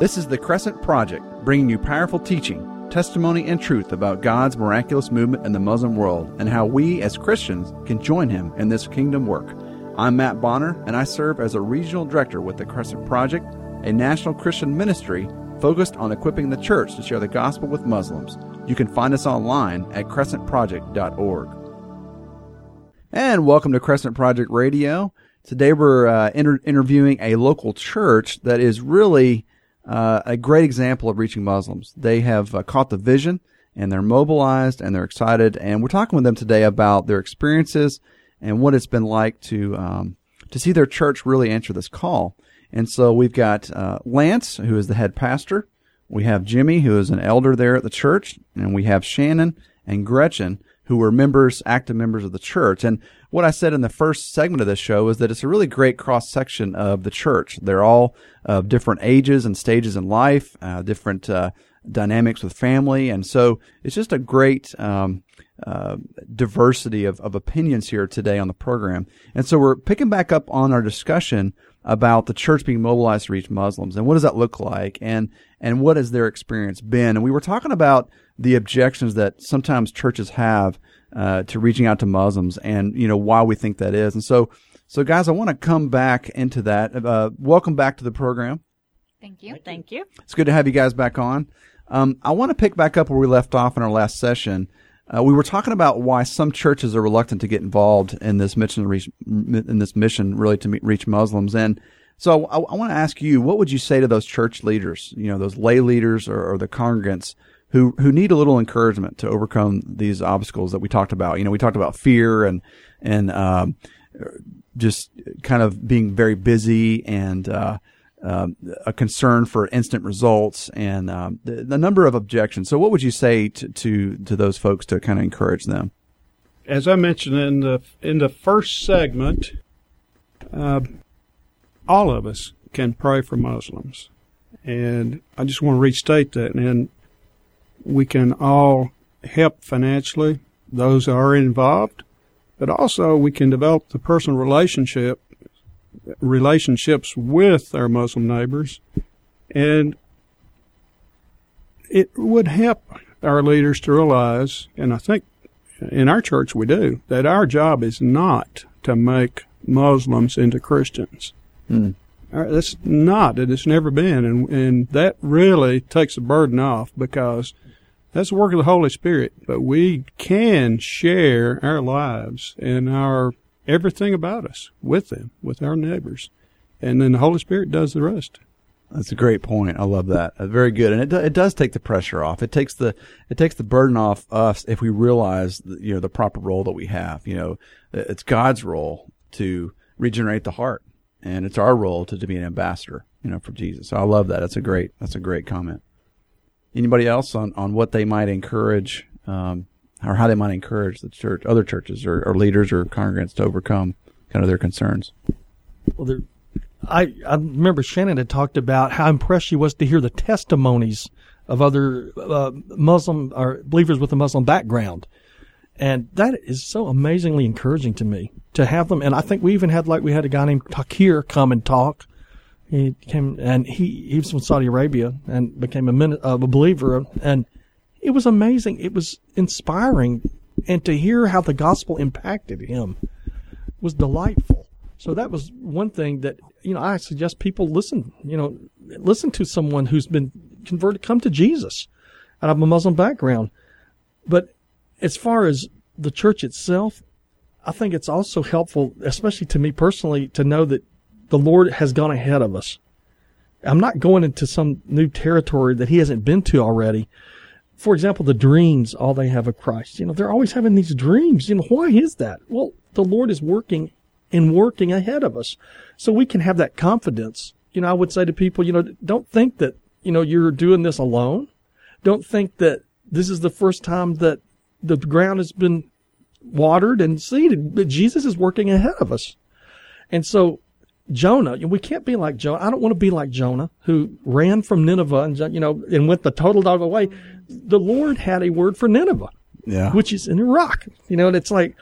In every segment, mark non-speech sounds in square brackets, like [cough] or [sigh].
This is the Crescent Project, bringing you powerful teaching, testimony, and truth about God's miraculous movement in the Muslim world and how we as Christians can join Him in this kingdom work. I'm Matt Bonner, and I serve as a regional director with the Crescent Project, a national Christian ministry focused on equipping the church to share the gospel with Muslims. You can find us online at crescentproject.org. And welcome to Crescent Project Radio. Today we're uh, inter- interviewing a local church that is really uh, a great example of reaching Muslims. They have uh, caught the vision and they're mobilized and they're excited. And we're talking with them today about their experiences and what it's been like to um, to see their church really answer this call. And so we've got uh, Lance, who is the head pastor. We have Jimmy, who is an elder there at the church, and we have Shannon and Gretchen, who were members, active members of the church. And what I said in the first segment of this show is that it's a really great cross section of the church. They're all of different ages and stages in life, uh, different uh, dynamics with family, and so it's just a great um, uh, diversity of, of opinions here today on the program. And so we're picking back up on our discussion about the church being mobilized to reach Muslims and what does that look like and and what has their experience been. And we were talking about the objections that sometimes churches have uh, to reaching out to Muslims and, you know, why we think that is. And so, so guys, I want to come back into that. Uh, welcome back to the program. Thank you. Thank you. It's good to have you guys back on. Um, I want to pick back up where we left off in our last session. Uh, we were talking about why some churches are reluctant to get involved in this mission, reach, in this mission, really to meet, reach Muslims. And so, I, I want to ask you, what would you say to those church leaders, you know, those lay leaders or, or the congregants who who need a little encouragement to overcome these obstacles that we talked about. You know, we talked about fear and and um, just kind of being very busy and uh, uh, a concern for instant results and um, the, the, number of objections. So, what would you say to to, to those folks to kind of encourage them? As I mentioned in the in the first segment, uh, all of us can pray for Muslims, and I just want to restate that. And we can all help financially those who are involved, but also we can develop the personal relationship relationships with our Muslim neighbors, and it would help our leaders to realize, and I think in our church we do, that our job is not to make Muslims into Christians. Mm. That's not. It has never been, and and that really takes the burden off because that's the work of the Holy Spirit. But we can share our lives and our everything about us with them, with our neighbors. And then the Holy Spirit does the rest. That's a great point. I love that. Very good, and it it does take the pressure off. It takes the it takes the burden off us if we realize the, you know the proper role that we have. You know, it's God's role to regenerate the heart, and it's our role to, to be an ambassador. You know, for Jesus. So I love that. That's a great that's a great comment. Anybody else on, on what they might encourage, um, or how they might encourage the church, other churches or, or leaders or congregants to overcome kind of their concerns? Well, there, I, I remember Shannon had talked about how impressed she was to hear the testimonies of other uh, Muslim or believers with a Muslim background. And that is so amazingly encouraging to me to have them. And I think we even had like we had a guy named Takir come and talk he came and he, he was from Saudi Arabia and became a, min, uh, a believer. And it was amazing. It was inspiring. And to hear how the gospel impacted him was delightful. So that was one thing that, you know, I suggest people listen, you know, listen to someone who's been converted, come to Jesus out of a Muslim background. But as far as the church itself, I think it's also helpful, especially to me personally, to know that the Lord has gone ahead of us. I'm not going into some new territory that he hasn't been to already. For example, the dreams all they have of Christ. You know, they're always having these dreams. You know, why is that? Well, the Lord is working and working ahead of us. So we can have that confidence. You know, I would say to people, you know, don't think that, you know, you're doing this alone. Don't think that this is the first time that the ground has been watered and seeded, but Jesus is working ahead of us. And so Jonah, we can't be like Jonah. I don't want to be like Jonah, who ran from Nineveh and you know and went the total dog away. The Lord had a word for Nineveh, yeah, which is in Iraq. You know, and it's like,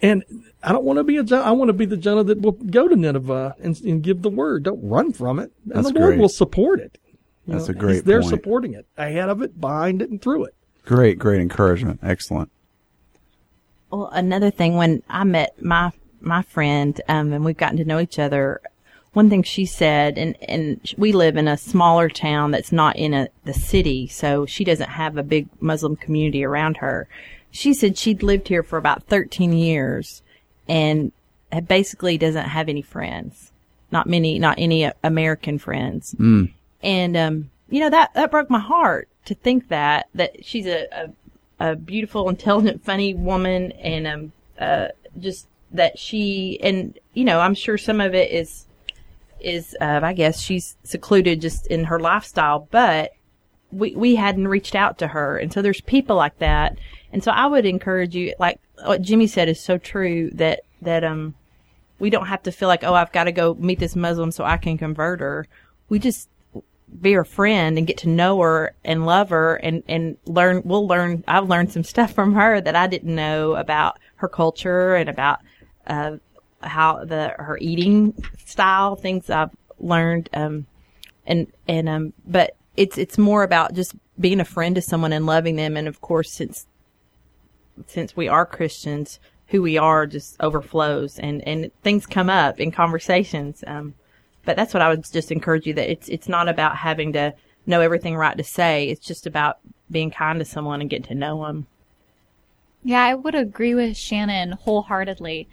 and I don't want to be a Jonah. I want to be the Jonah that will go to Nineveh and, and give the word. Don't run from it, and That's the Lord great. will support it. You That's know, a great he's there point. supporting it, ahead of it, behind it, and through it. Great, great encouragement. Excellent. Well, another thing when I met my my friend, um, and we've gotten to know each other, one thing she said, and and we live in a smaller town that's not in a the city, so she doesn't have a big Muslim community around her. She said she'd lived here for about 13 years, and basically doesn't have any friends, not many, not any American friends. And um, you know that that broke my heart to think that that she's a, a, a beautiful, intelligent, funny woman, and um, uh, just that she and you know I'm sure some of it is is uh, I guess she's secluded just in her lifestyle, but we we hadn't reached out to her, and so there's people like that, and so I would encourage you, like what Jimmy said is so true that that um we don't have to feel like oh I've got to go meet this Muslim so I can convert her. We just be her friend and get to know her and love her and, and learn, we'll learn, I've learned some stuff from her that I didn't know about her culture and about, uh, how the, her eating style, things I've learned, um, and, and, um, but it's, it's more about just being a friend to someone and loving them. And of course, since, since we are Christians, who we are just overflows and, and things come up in conversations. Um, but that's what I would just encourage you that it's it's not about having to know everything right to say. It's just about being kind to someone and getting to know them. Yeah, I would agree with Shannon wholeheartedly.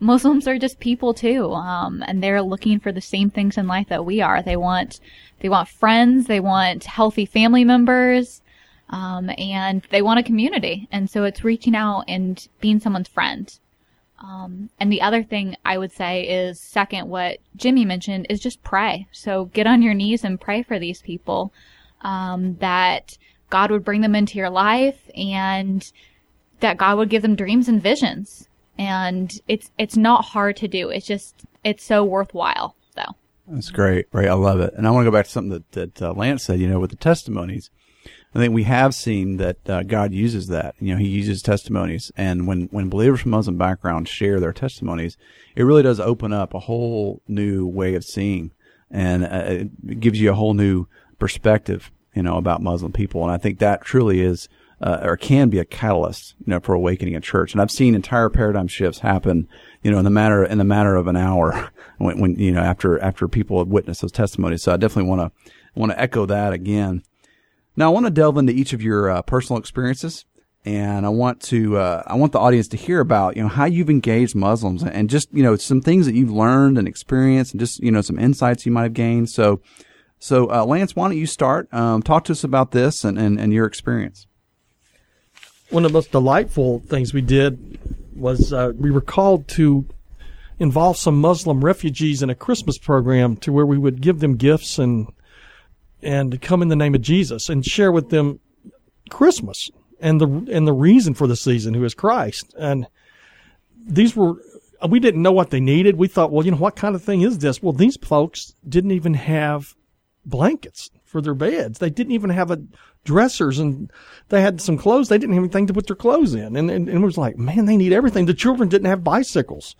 Muslims are just people too, um, and they're looking for the same things in life that we are. They want, they want friends, they want healthy family members, um, and they want a community. And so it's reaching out and being someone's friend. Um, and the other thing I would say is second, what Jimmy mentioned is just pray. So get on your knees and pray for these people, um, that God would bring them into your life and that God would give them dreams and visions. And it's, it's not hard to do. It's just, it's so worthwhile though. That's great. Right. I love it. And I want to go back to something that, that uh, Lance said, you know, with the testimonies. I think we have seen that uh, God uses that. You know, He uses testimonies, and when when believers from Muslim backgrounds share their testimonies, it really does open up a whole new way of seeing, and uh, it gives you a whole new perspective, you know, about Muslim people. And I think that truly is. Uh, or can be a catalyst, you know, for awakening a church. And I've seen entire paradigm shifts happen, you know, in the matter in the matter of an hour, [laughs] when, when you know after after people have witnessed those testimonies. So I definitely want to want to echo that again. Now, I want to delve into each of your uh, personal experiences, and I want to uh, I want the audience to hear about you know how you've engaged Muslims and just you know some things that you've learned and experienced, and just you know some insights you might have gained. So, so uh, Lance, why don't you start? Um, talk to us about this and, and, and your experience. One of the most delightful things we did was uh, we were called to involve some Muslim refugees in a Christmas program to where we would give them gifts and and come in the name of Jesus and share with them Christmas and the and the reason for the season, who is Christ. And these were we didn't know what they needed. We thought, well, you know, what kind of thing is this? Well, these folks didn't even have blankets for their beds. They didn't even have a dressers and they had some clothes. They didn't have anything to put their clothes in. And, and, and it was like, man, they need everything. The children didn't have bicycles.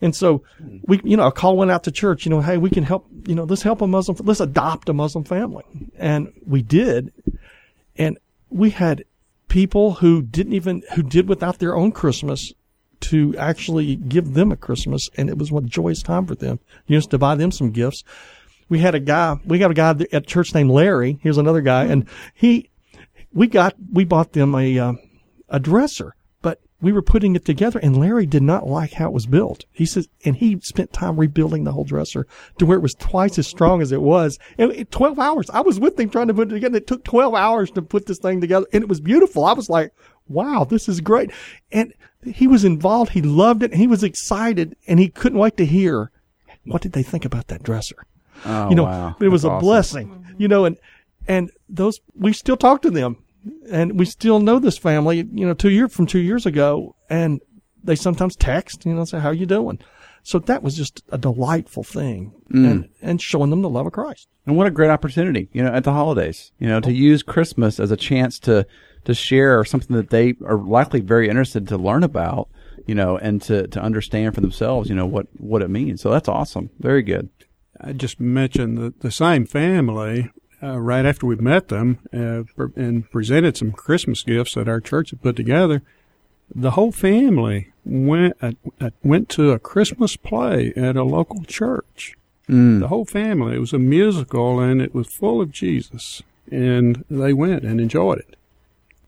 And so we, you know, a call went out to church, you know, hey, we can help, you know, let's help a Muslim, let's adopt a Muslim family. And we did. And we had people who didn't even, who did without their own Christmas to actually give them a Christmas. And it was a joyous time for them, you know, to buy them some gifts. We had a guy, we got a guy at church named Larry. Here's another guy. And he, we got, we bought them a, uh, a dresser but we were putting it together and Larry did not like how it was built. He says, and he spent time rebuilding the whole dresser to where it was twice as strong as it was. And it, 12 hours. I was with him trying to put it together. It took 12 hours to put this thing together and it was beautiful. I was like, wow, this is great. And he was involved. He loved it. He was excited and he couldn't wait to hear what did they think about that dresser. Oh, you know, wow. it was That's a awesome. blessing, you know, and, and those, we still talk to them and we still know this family, you know, two year from two years ago, and they sometimes text, you know, say, "How you doing?" So that was just a delightful thing, mm. and and showing them the love of Christ. And what a great opportunity, you know, at the holidays, you know, to oh. use Christmas as a chance to, to share something that they are likely very interested to learn about, you know, and to, to understand for themselves, you know, what, what it means. So that's awesome. Very good. I just mentioned the, the same family uh, right after we met them uh, pre- and presented some Christmas gifts that our church had put together, the whole family went uh, uh, went to a Christmas play at a local church. The whole family. It was a musical, and it was full of Jesus, and they went and enjoyed it.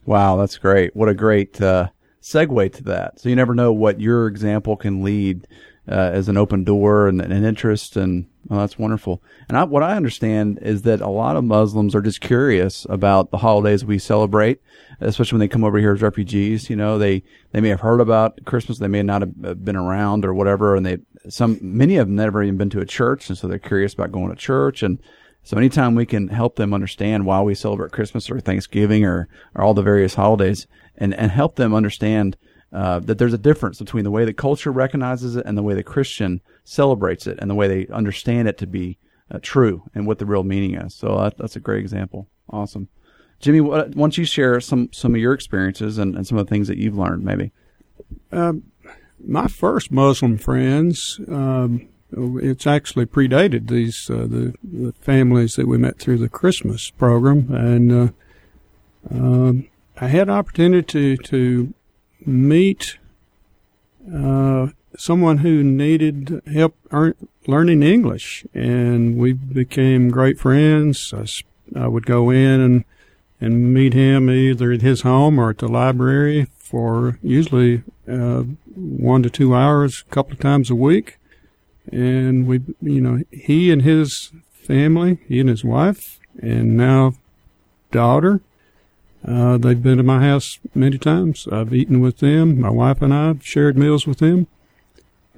Wow, that's great. What a great uh, segue to that. So you never know what your example can lead uh, as an open door and an interest, and well, that's wonderful. And I, what I understand is that a lot of Muslims are just curious about the holidays we celebrate, especially when they come over here as refugees. You know, they they may have heard about Christmas, they may not have uh, been around or whatever, and they some many of them never even been to a church, and so they're curious about going to church and. So anytime we can help them understand why we celebrate Christmas or Thanksgiving or, or all the various holidays and, and help them understand uh, that there's a difference between the way the culture recognizes it and the way the Christian celebrates it and the way they understand it to be uh, true and what the real meaning is. So that, that's a great example. Awesome. Jimmy, why don't you share some, some of your experiences and, and some of the things that you've learned maybe? my first Muslim friends, um, it's actually predated these uh, the, the families that we met through the Christmas program, and uh, um, I had an opportunity to, to meet uh, someone who needed help earn, learning English, and we became great friends. I would go in and and meet him either at his home or at the library for usually uh, one to two hours, a couple of times a week. And we, you know, he and his family, he and his wife, and now daughter, uh, they've been to my house many times. I've eaten with them. My wife and I have shared meals with them.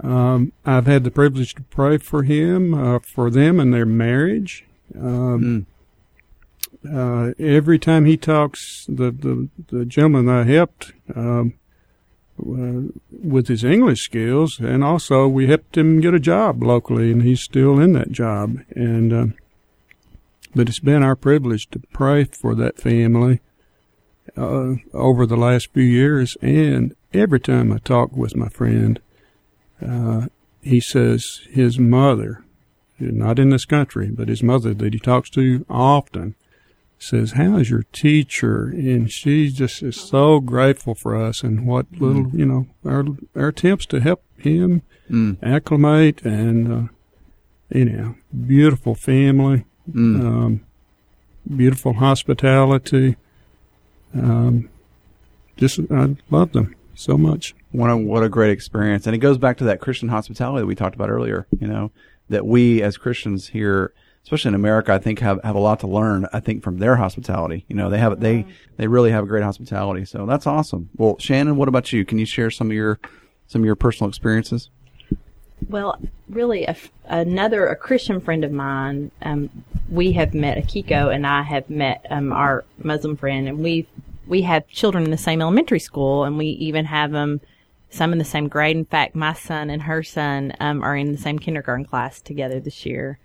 Um, I've had the privilege to pray for him, uh, for them and their marriage. Um, uh, every time he talks, the, the, the gentleman I helped, um, uh, with his English skills, and also we helped him get a job locally, and he's still in that job. And uh, but it's been our privilege to pray for that family uh, over the last few years. And every time I talk with my friend, uh, he says his mother, not in this country, but his mother that he talks to often, says, "How's your teacher?" And she just is so grateful for us and what little you know our our attempts to help him acclimate and uh, you know beautiful family, um, beautiful hospitality. Um, just I love them so much. What a, what a great experience. And it goes back to that Christian hospitality that we talked about earlier, you know, that we as Christians here, especially in America, I think have, have a lot to learn, I think, from their hospitality. You know, they have, they, they really have a great hospitality. So that's awesome. Well, Shannon, what about you? Can you share some of your, some of your personal experiences? Well, really, a f another a Christian friend of mine. Um, we have met Akiko, and I have met um, our Muslim friend, and we we have children in the same elementary school, and we even have them some in the same grade. In fact, my son and her son um, are in the same kindergarten class together this year,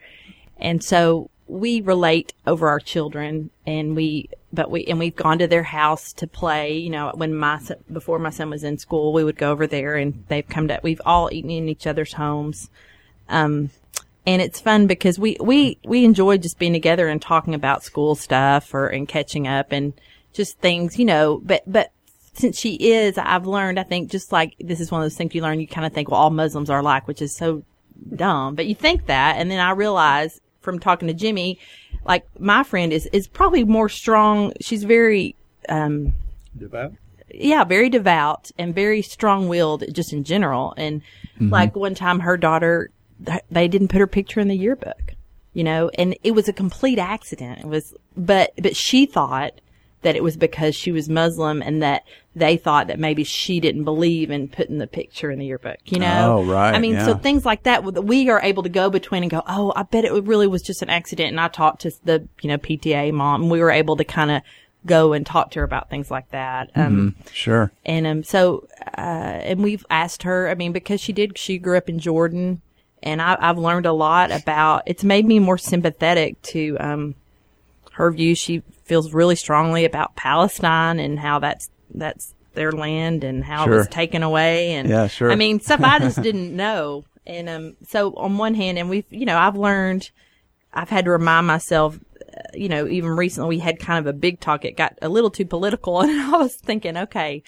and so we relate over our children, and we but we and we've gone to their house to play. You know, when my son, before my son was in school, we would go over there, and they've come to. We've all eaten in each other's homes, um, and it's fun because we we we enjoy just being together and talking about school stuff or and catching up and just things, you know. But but since she is, I've learned. I think just like this is one of those things you learn. You kind of think, well, all Muslims are alike, which is so dumb. But you think that, and then I realize from talking to Jimmy, like my friend is is probably more strong. She's very um Devout. yeah, very devout and very strong willed just in general. And like one time her daughter, they didn't put her picture in the yearbook, you know, and it was a complete accident. It was, but, but she thought that it was because she was Muslim and that they thought that maybe she didn't believe in putting the picture in the yearbook, you know? Oh, right, I mean, so things like that, we are able to go between and go, oh, I bet it really was just an accident. And I talked to the, you know, PTA mom and we were able to kind of go and talk to her about things like that. Um, Sure. and um, so, uh, and we've asked her. I mean, because she did, she grew up in Jordan, and I, I've learned a lot about. It's made me more sympathetic to um, her view. She feels really strongly about Palestine and how that's that's their land and how it was taken away. And Yeah, sure. I mean, stuff I just [laughs] didn't know. And um, so on one hand, and we've, you know, I've learned. I've had to remind myself you know, even recently we had kind of a big talk. It got a little too political [laughs] and I was thinking, okay,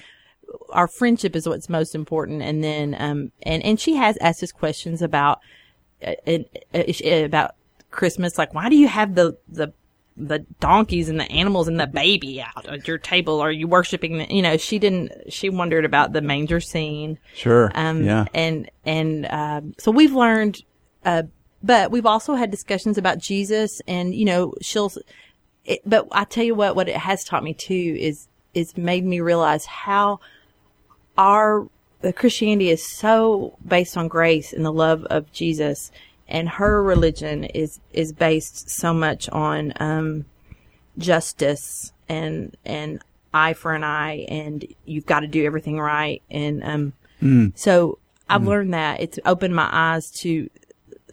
our friendship is what's most important. And then, um, and, and she has asked us questions about, uh, uh, about Christmas. Like, why do you have the, the, the donkeys and the animals and the baby out at your table? Are you worshiping the, you know, she didn't, she wondered about the manger scene. Sure. Um, yeah. and, and, um, so we've learned, uh, but we've also had discussions about Jesus and, you know, she'll, it, but I tell you what, what it has taught me too is, is made me realize how our the Christianity is so based on grace and the love of Jesus, and her religion is is based so much on um, justice and and eye for an eye, and you've got to do everything right. And um, Mm. so I've learned that it's opened my eyes to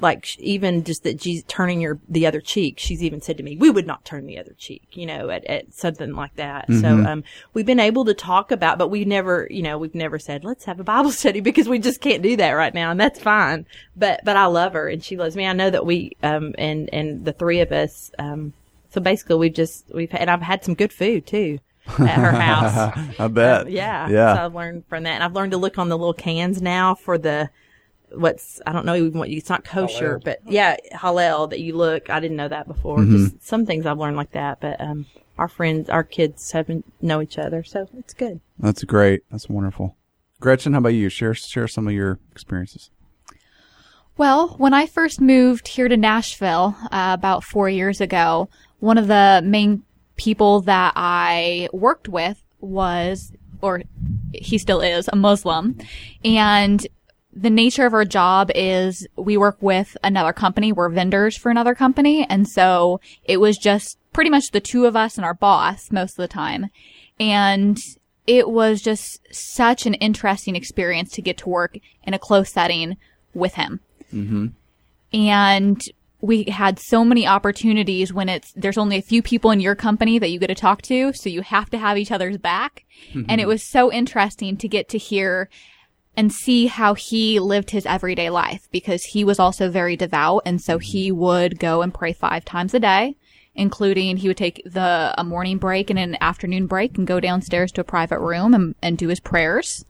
like even just that Jesus turning your the other cheek. She's even said to me, "We would not turn the other cheek," you know, at, at something like that. So um, we've been able to talk about, but we never, you know, we've never said, "Let's have a Bible [laughs] study," because we just can't do that right now, and that's fine. But but I love her, and she loves me. I know that we um and and the three of us um. So basically, we've just we've and I've had some good food too at her house. [laughs] I bet. Um, yeah. Yeah. So I've learned from that. And I've learned to look on the little cans now for the, what's, I don't know even what you, it's not kosher, but yeah, halal that you look. I didn't know that before. Mm-hmm. Just some things I've learned like that. But, um, our friends, our kids haven't know each other. So it's good. That's great. That's wonderful. Gretchen, how about you? Share share some of your experiences. Well, when I first moved here to Nashville uh, about four years ago, one of the main people that I worked with was, or he still is, a Muslim. And the nature of our job is we work with another company. We're vendors for another company. And so it was just pretty much the two of us and our boss most of the time. And it was just such an interesting experience to get to work in a close setting with him. Mm-hmm. And we had so many opportunities when it's there's only a few people in your company that you get to talk to, so you have to have each other's back. And it mm-hmm. was so interesting to get to hear and see how he lived his everyday life because he was also very devout and so he mm-hmm. would go and pray 5 times a day including he would take the a morning break and an afternoon break and go downstairs to a private room and, and do his prayers.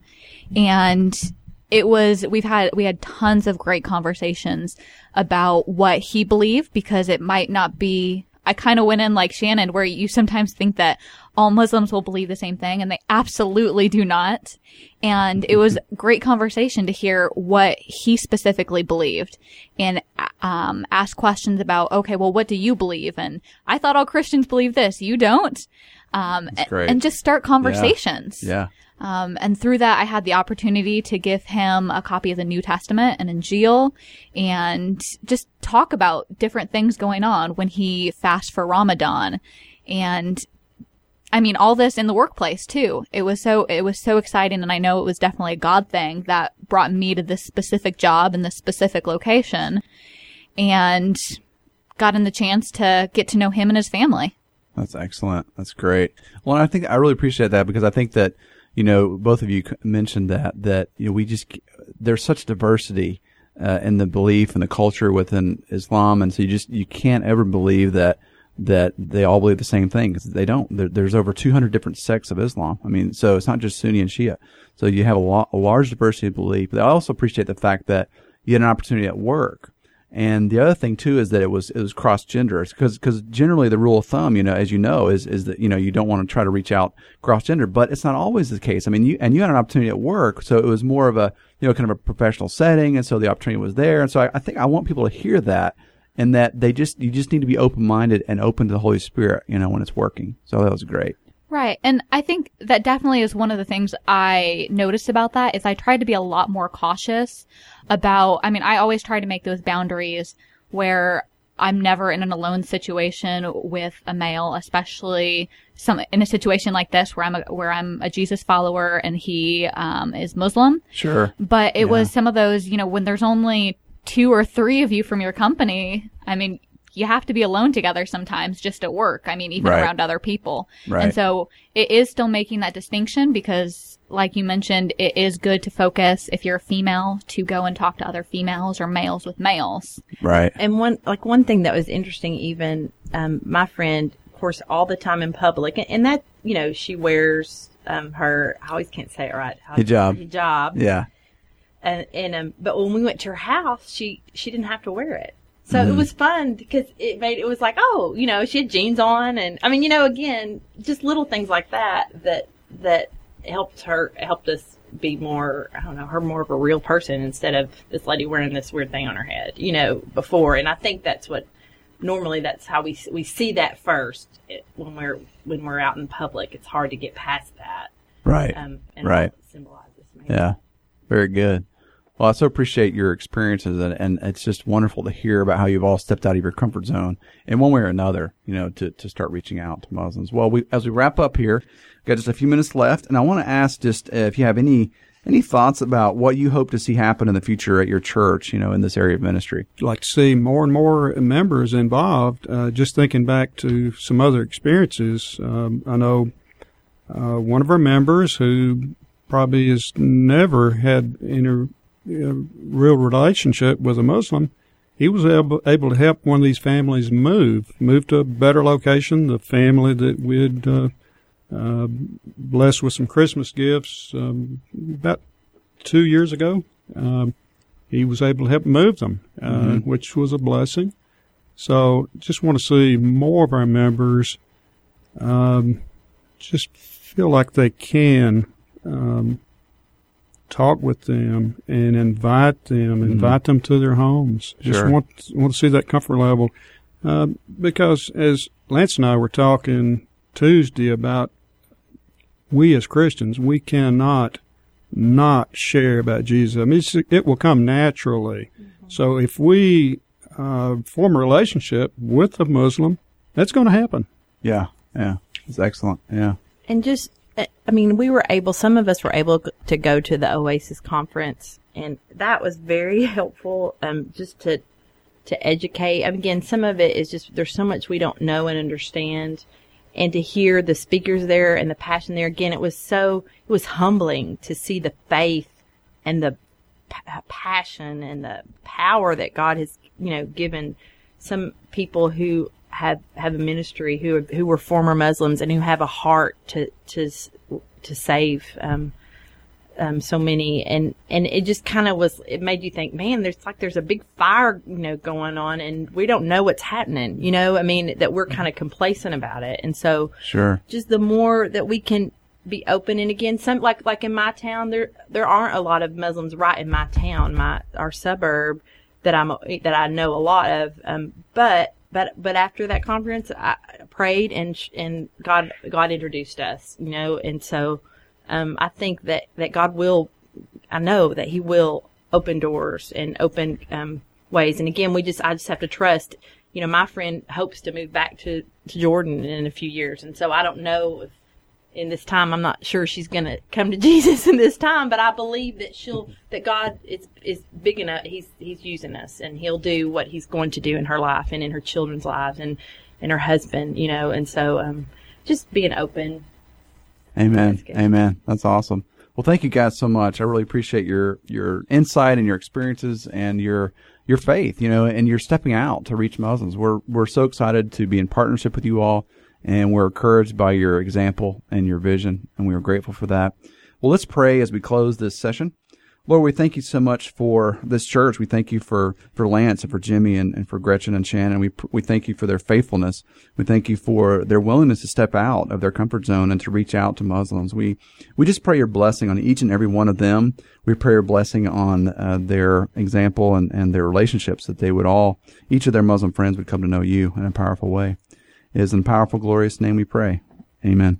Mm-hmm. And it was we've had we had tons of great conversations about what he believed because it might not be I kind of went in like Shannon where you sometimes think that all Muslims will believe the same thing and they absolutely do not. And it was [laughs] great conversation to hear what he specifically believed and um ask questions about okay, well what do you believe? And I thought all Christians believe this. You don't. Um and just start conversations. Yeah. Um, and through that, I had the opportunity to give him a copy of the New Testament and Injil and just talk about different things going on when he fasts for Ramadan. And I mean, all this in the workplace too. It was so, it was so exciting. And I know it was definitely a God thing that brought me to this specific job in this specific location and got gotten the chance to get to know him and his family. That's excellent. That's great. Well, I think I really appreciate that because I think that you know both of you mentioned that that you know we just there's such diversity uh, in the belief and the culture within Islam, and so you just you can't ever believe that that they all believe the same thing because they don't. There, there's over 200 different sects of Islam. I mean, so it's not just Sunni and Shia. So you have a, lot, a large diversity of belief. But I also appreciate the fact that you had an opportunity at work and the other thing too is that it was it was cross gender because because generally the rule of thumb, you know, as you know, is is that you know you don't want to try to reach out cross gender, but it's not always the case. I mean, you and you had an opportunity at work, so it was more of a you know kind of a professional setting, and so the opportunity was there, and so I, I think I want people to hear that and that they just you just need to be open minded and open to the Holy Spirit, you know, when it's working. So that was great. Right. And I think that definitely is one of the things I noticed about that is I tried to be a lot more cautious about, I mean, I always try to make those boundaries where I'm never in an alone situation with a male, especially some in a situation like this where I'm a, where I'm a Jesus follower and he um, is Muslim. Sure. But it was some of those, you know, when there's only two or three of you from your company. I mean, you have to be alone together sometimes just at work. I mean, even Right. around other people. Right. And so it is still making that distinction because, like you mentioned, it is good to focus if you're a female to go and talk to other females or males with males. Right. And one, like one thing that was interesting even um, my friend, of course, all the time in public, and, and that you know she wears um, her. I always can't say it right. Hijab. Hijab. Yeah. And, and um, but when we went to her house, she she didn't have to wear it. So Mm-hmm. it was fun because it made it was like oh you know she had jeans on and I mean you know again just little things like that that that helped her helped us be more I don't know her more of a real person instead of this lady wearing this weird thing on her head you know before and I think that's what normally that's how we we see that first it, when we're when we're out in public it's hard to get past that Right. um and Right. symbolizes maybe. Yeah. Very good. Well, I so appreciate your experiences, and, and it's just wonderful to hear about how you've all stepped out of your comfort zone in one way or another, you know, to, to start reaching out to Muslims. Well, we, as we wrap up here, got just a few minutes left, and I want to ask just uh, if you have any any thoughts about what you hope to see happen in the future at your church, you know, in this area of ministry. I'd like to see more and more members involved. Uh, just thinking back to some other experiences, um, I know uh, one of our members who probably has never had uh, real relationship with a Muslim. He was able, able to help one of these families move, move to a better location. The family that we'd uh, uh, blessed with some Christmas gifts um, about two years ago. Um, he was able to help move them, uh, which was a blessing. So just want to see more of our members um, just feel like they can um, talk with them and invite them, invite them to their homes. Just Sure. want want to see that comfort level uh, because as Lance and I were talking Tuesday about we as Christians, we cannot not share about Jesus. I mean, it's, it will come naturally. So if we uh, form a relationship with a Muslim, that's going to happen. Yeah. Yeah. It's excellent. Yeah. and just i mean we were able some of us were able to go to the oasis conference and that was very [laughs] helpful um just to to educate. Mean, again some of it is just there's so much we don't know and understand and to hear the speakers there and the passion there again it was so it was humbling to see the faith and the pa- passion and the power that God has you know given some people who have have a ministry who who were former Muslims and who have a heart to to to save um, um, so many. And and it just kind of was it made you think man there's like there's a big fire you know going on and we don't know what's happening you know? I mean that we're kind of complacent about it. And so Sure. just the more that we can be open and again some like like in my town there there aren't a lot of Muslims right in my town my our suburb that I'm that I know a lot of. Um but but but after that conference I prayed and and God God introduced us you know and so um I think that that God will I know that he will open doors and open um, ways. And again, we just I just have to trust. You know, my friend hopes to move back to, to Jordan in a few years, and so I don't know if in this time I'm not sure she's going to come to [laughs] Jesus in this time, but I believe that she'll that God is is big enough. He's he's using us, and He'll do what He's going to do in her life and in her children's lives and and her husband. You know, and so um, just being open. Amen. That's. Amen. That's awesome. Well, thank you guys so much. I really appreciate your your insight and your experiences and your your faith, you know, and you're stepping out to reach Muslims. We're we're so excited to be in partnership with you all, and we're encouraged by your example and your vision, and we are grateful for that. Well, let's pray as we close this session. Lord, we thank you so much for this church. We thank you for, for Lance and for Jimmy and, and for Gretchen and Shannon. We, we thank you for their faithfulness. We thank you for their willingness to step out of their comfort zone and to reach out to Muslims. We, we just pray your blessing on each and every one of them. We pray your blessing on uh, their example and, and their relationships that they would all, each of their Muslim friends would come to know you in a powerful way. It is in powerful, glorious name we pray. Amen.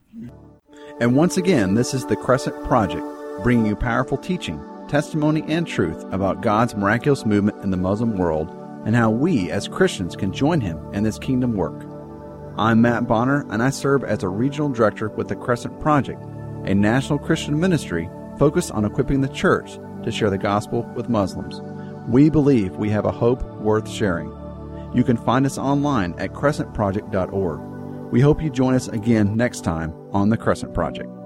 And once again, this is the Crescent Project, bringing you powerful teaching, testimony, and truth about God's miraculous movement in the Muslim world and how we as Christians can join Him in this kingdom work. I'm Matt Bonner, and I serve as a regional director with the Crescent Project, a national Christian ministry focused on equipping the church to share the gospel with Muslims. We believe we have a hope worth sharing. You can find us online at crescentproject.org. We hope you join us again next time on the Crescent Project.